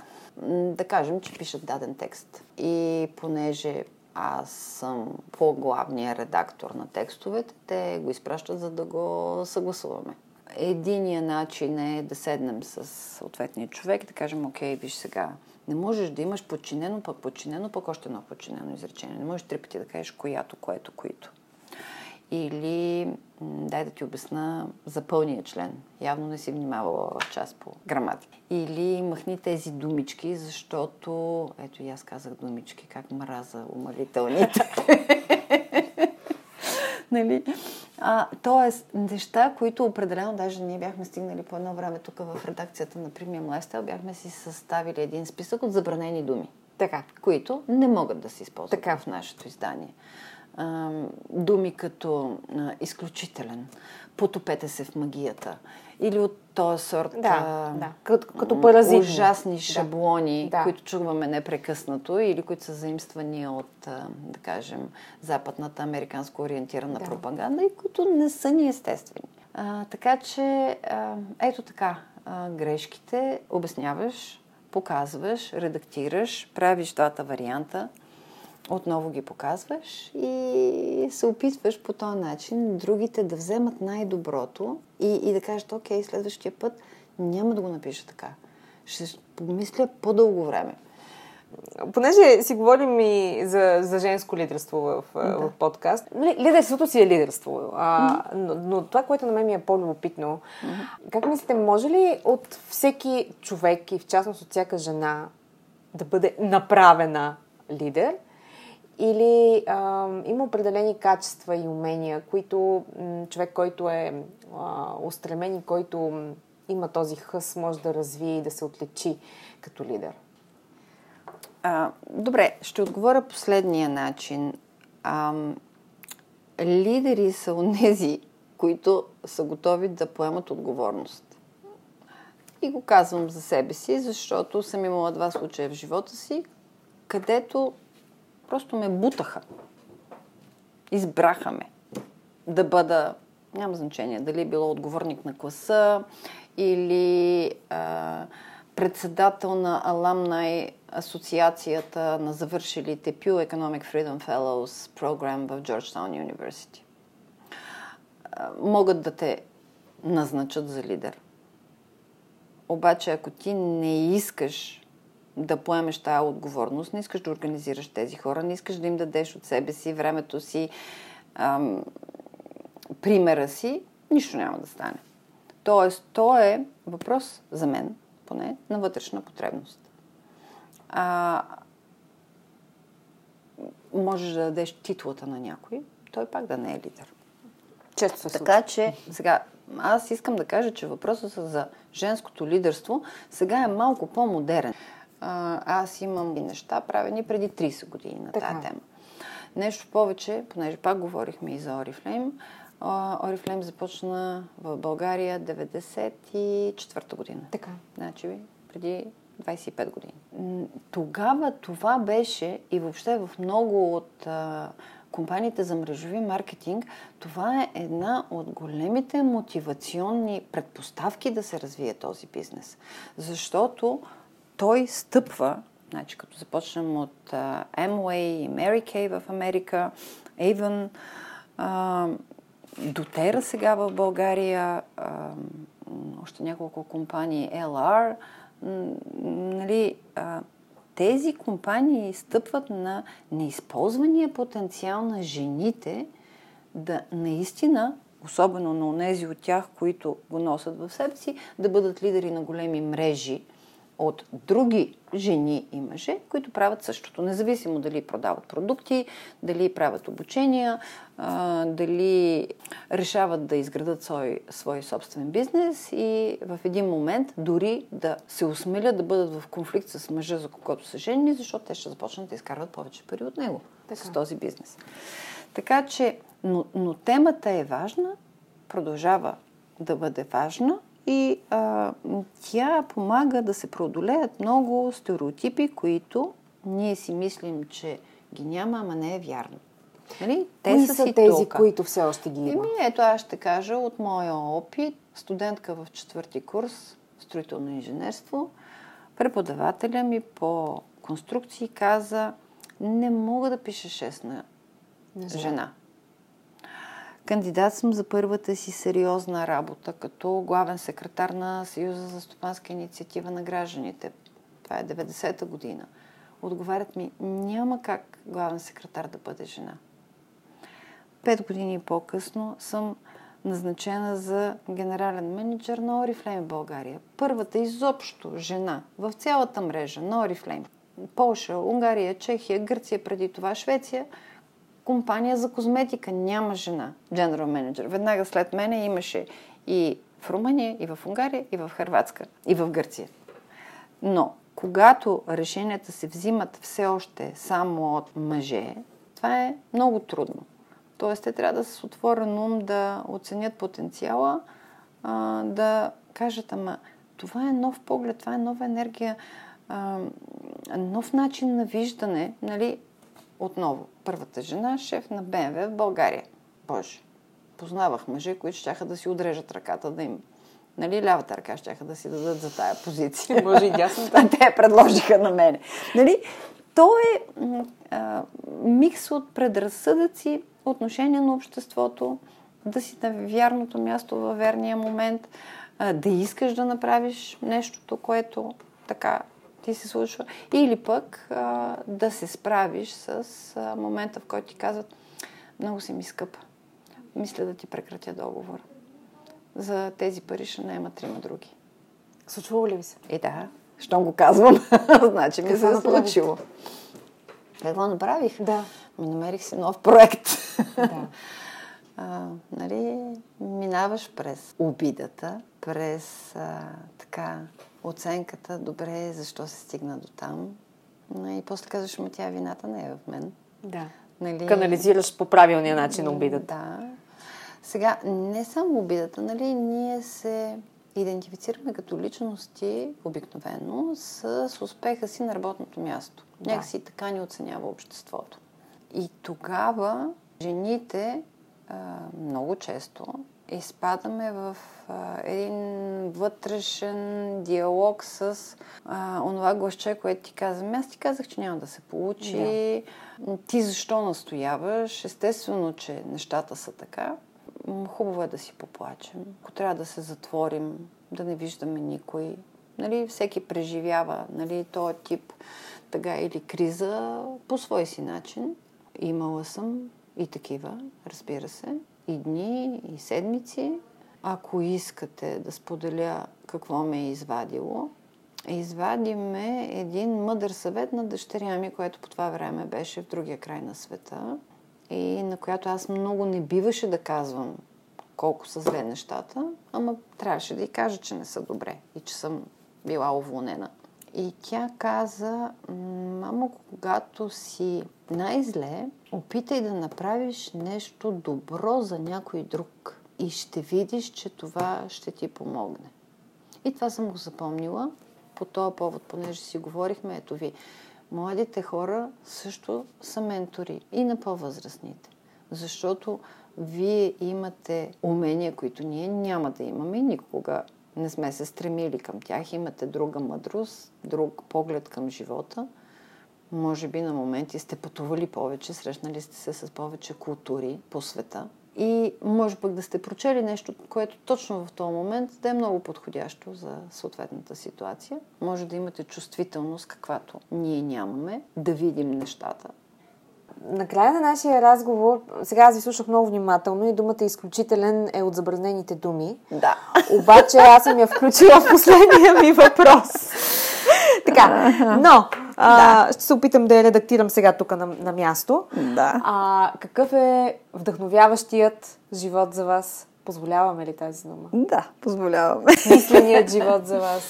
Да кажем, че пишат даден текст. И понеже аз съм по-главния редактор на текстовете, те го изпращат, за да го съгласуваме. Единия начин е да седнем с съответния човек и да кажем, окей, виж сега, не можеш да имаш подчинено, пък подчинено, пък още едно подчинено изречение. Не можеш три пъти да кажеш която, което, които. Или дай да ти обясна за пълния член. Явно не си внимавала част по граматика. Или махни тези думички, защото... Ето и аз казах думички, как мраза умалителните. нали? А, тоест, неща, които определено, даже ние бяхме стигнали по едно време тук в редакцията на Premium Lifestyle, бяхме си съставили един списък от забранени думи. Така. Които не могат да се използват така. в нашето издание. А, думи като а, изключителен, потопете се в магията или от този сорт да, да. Като, като паразит. ужасни шаблони, да. които чуваме непрекъснато или които са заимствани от, да кажем, западната американско ориентирана да. пропаганда и които не са ни естествени. А, така че, а, ето така, а, грешките обясняваш, показваш, редактираш, правиш двата варианта – отново ги показваш и се опитваш по този начин другите да вземат най-доброто и, и да кажат, окей, следващия път няма да го напиша така. Ще помисля по-дълго време. Понеже си говорим и за, за женско лидерство в, да. в подкаст, лидерството си е лидерство. А, но, но това, което на мен ми е по-любопитно, mm-hmm. как мислите, може ли от всеки човек и в частност от всяка жена да бъде направена лидер? Или а, има определени качества и умения, които м, човек, който е а, устремен и който има този хъс, може да развие и да се отличи като лидер? А, добре, ще отговоря последния начин. А, лидери са онези, които са готови да поемат отговорност. И го казвам за себе си, защото съм имала два случая в живота си, където Просто ме бутаха. Избраха ме да бъда, няма значение, дали е било отговорник на класа или а, председател на Аламнай асоциацията на завършилите Pew Economic Freedom Fellows програм в Georgetown University. А, могат да те назначат за лидер. Обаче, ако ти не искаш да поемеш тази отговорност, не искаш да организираш тези хора, не искаш да им дадеш от себе си, времето си, ам, примера си, нищо няма да стане. Тоест, то е въпрос за мен, поне, на вътрешна потребност. А, можеш да дадеш титлата на някой, той пак да не е лидер. Често се Така че, сега, аз искам да кажа, че въпросът за женското лидерство сега е малко по-модерен а, аз имам и неща, правени преди 30 години на тази тема. Нещо повече, понеже пак говорихме и за Oriflame. Oriflame започна в България 94-та година. Така. Значи преди 25 години. Тогава това беше и въобще в много от а, компаниите за мрежови маркетинг, това е една от големите мотивационни предпоставки да се развие този бизнес. Защото той стъпва, значи като започнем от uh, и Mary Kay в Америка, Avon, Дотера сега в България, още няколко компании, LR, нали, тези компании стъпват на неизползвания потенциал на жените да наистина, особено на тези от тях, които го носят в себе си, да бъдат лидери на големи мрежи от други жени и мъже, които правят същото. Независимо дали продават продукти, дали правят обучения, дали решават да изградат свой, свой собствен бизнес и в един момент дори да се осмелят да бъдат в конфликт с мъжа, за когото са жени, защото те ще започнат да изкарват повече пари от него така. с този бизнес. Така че, но, но темата е важна, продължава да бъде важна и а, тя помага да се преодолеят много стереотипи, които ние си мислим, че ги няма, ама не е вярно. Нали? Те Кои са, са тези, толка. които все още ги има? Еми, ето аз ще кажа от моя опит. Студентка в четвърти курс строително инженерство, преподавателя ми по конструкции каза, не мога да пиша 6 на жена. Кандидат съм за първата си сериозна работа като главен секретар на Съюза за стопанска инициатива на гражданите. Това е 90-та година. Отговарят ми, няма как главен секретар да бъде жена. Пет години по-късно съм назначена за генерален менеджер на Oriflame в България. Първата изобщо жена в цялата мрежа на Oriflame. Полша, Унгария, Чехия, Гърция, преди това Швеция. Компания за козметика няма жена, генерал менеджер. Веднага след мене имаше и в Румъния, и в Унгария, и в Хрватска, и в Гърция. Но когато решенията се взимат все още само от мъже, това е много трудно. Тоест, те трябва да с отворен ум да оценят потенциала, да кажат, ама това е нов поглед, това е нова енергия, нов начин на виждане, нали? Отново, първата жена, шеф на БМВ в България. Боже, познавах мъже, които ще да си отрежат ръката, да им Нали, лявата ръка ще да си дадат за тая позиция. Може и дясната. Те я предложиха на мене. Нали? То е а, микс от предразсъдъци, отношение на обществото, да си на вярното място във верния момент, да искаш да направиш нещото, което така ти се случва, или пък да се справиш с момента, в който ти казват много си ми скъпа. Мисля да ти прекратя договора. За тези пари ще наема трима други. Случвало ли ви се? И да, щом го казвам, значи ми се е случило. Какво направих? Да. Ми намерих си нов проект. Да. а, нали, минаваш през обидата, през а, така оценката, добре, защо се стигна до там. И после казваш, ма тя вината не е в мен. Да. Нали... Канализираш по правилния начин обидата. Да. Сега, не само обидата, нали, ние се идентифицираме като личности обикновено с, с успеха си на работното място. Да. Някакси така ни оценява обществото. И тогава жените а, много често изпадаме в а, един вътрешен диалог с а, онова гласче, което ти каза. Аз ти казах, че няма да се получи. Да. Ти защо настояваш? Естествено, че нещата са така. Хубаво е да си поплачем. Ако трябва да се затворим, да не виждаме никой. Нали, всеки преживява нали, този тип тъга или криза по свой си начин. Имала съм и такива, разбира се, и дни, и седмици. Ако искате да споделя какво ме е извадило, извадиме един мъдър съвет на дъщеря ми, което по това време беше в другия край на света и на която аз много не биваше да казвам колко са зле нещата, ама трябваше да й кажа, че не са добре и че съм била уволнена. И тя каза, мамо, когато си най-зле, опитай да направиш нещо добро за някой друг. И ще видиш, че това ще ти помогне. И това съм го запомнила. По този повод, понеже си говорихме, ето ви, младите хора също са ментори и на по-възрастните. Защото вие имате умения, които ние няма да имаме никога не сме се стремили към тях, имате друга мъдрост, друг поглед към живота. Може би на моменти сте пътували повече, срещнали сте се с повече култури по света. И може пък да сте прочели нещо, което точно в този момент да е много подходящо за съответната ситуация. Може да имате чувствителност, каквато ние нямаме, да видим нещата, накрая на нашия разговор, сега аз ви слушах много внимателно и думата изключителен е от забранените думи. Да. Обаче аз съм я включила в последния ми въпрос. така, но А, ще се опитам да я редактирам сега тук на, на място. Да. А, какъв е вдъхновяващият живот за вас? Позволяваме ли тази дума? Да, позволяваме. Мисленият живот за вас.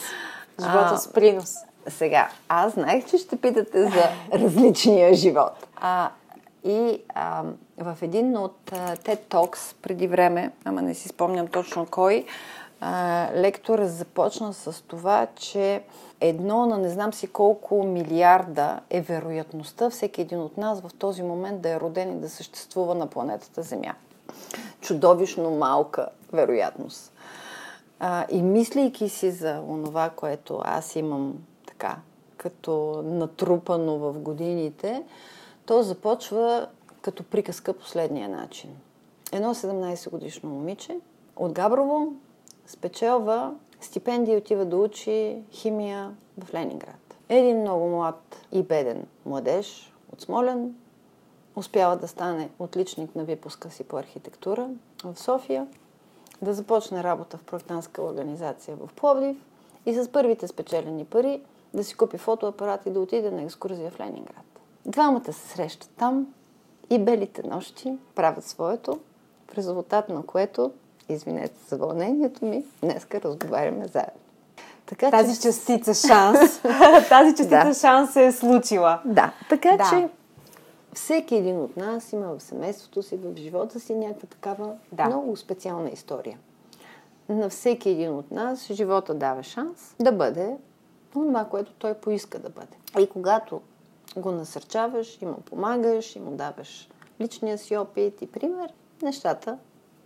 Живота А, с принос. Сега, аз знаех, че ще питате за различния живот. А, и а, в един от а, TED Talks преди време, ама не си спомням точно кой, а, лектор започна с това, че едно на не знам си колко милиарда е вероятността всеки един от нас в този момент да е роден и да съществува на планетата Земя. Чудовищно малка вероятност. А, и мислейки си за онова, което аз имам така, като натрупано в годините, то започва като приказка последния начин. Едно 17 годишно момиче от Габрово спечелва стипендия и отива да учи химия в Ленинград. Един много млад и беден младеж от Смолен успява да стане отличник на випуска си по архитектура в София, да започне работа в проектантска организация в Пловдив и с първите спечелени пари да си купи фотоапарат и да отиде на екскурзия в Ленинград. Двамата се срещат там и белите нощи правят своето, в резултат на което, извинете за вълнението ми, днеска разговаряме заедно. Така, Тази че... частица шанс. тази частица Да. шанс се е случила. Да, така Да. че всеки един от нас има в семейството си, в живота си някаква такава Да. много специална история. На всеки един от нас живота дава шанс да бъде това, което той поиска да бъде. И когато го насърчаваш, и му помагаш, и му даваш личния си опит и пример, нещата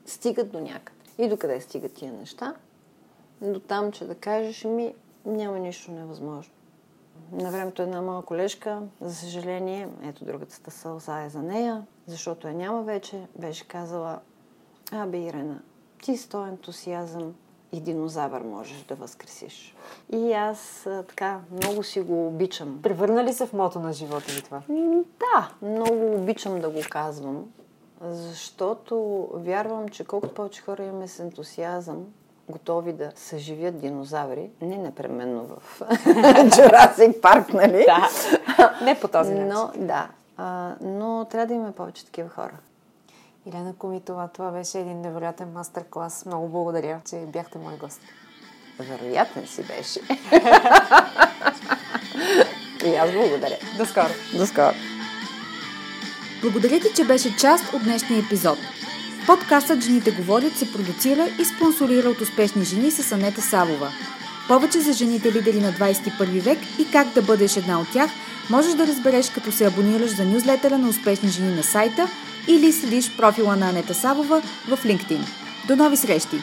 стигат до някъде. И докъде стигат тия неща? До там, че да кажеш ми, няма нищо невъзможно. На времето една моя колежка, за съжаление, ето другата сълза е за нея, защото я няма вече, беше казала, абе Ирена, ти с този ентусиазъм и динозавър можеш да възкресиш. И аз а, така много си го обичам. Превърна ли се в мото на живота ви това? Да, много обичам да го казвам, защото вярвам, че колкото повече хора имаме с ентусиазъм, готови да съживят динозаври, не непременно в Jurassic Парк, нали? Да. Не по този начин. Но, да. А, но трябва да имаме повече такива хора. Илена Комитова, това беше един невероятен мастер-клас. Много благодаря, че бяхте мой гост. Вероятен си беше. И аз благодаря. До скоро! До скоро. Благодаря ти, че беше част от днешния епизод. Подкастът Жените говорят се продуцира и спонсорира от успешни жени с Анета Савова. Повече за жените лидери на 21 век и как да бъдеш една от тях можеш да разбереш като се абонираш за нюзлетера на успешни жени на сайта или следиш профила на Анета Сабова в LinkedIn. До нови срещи!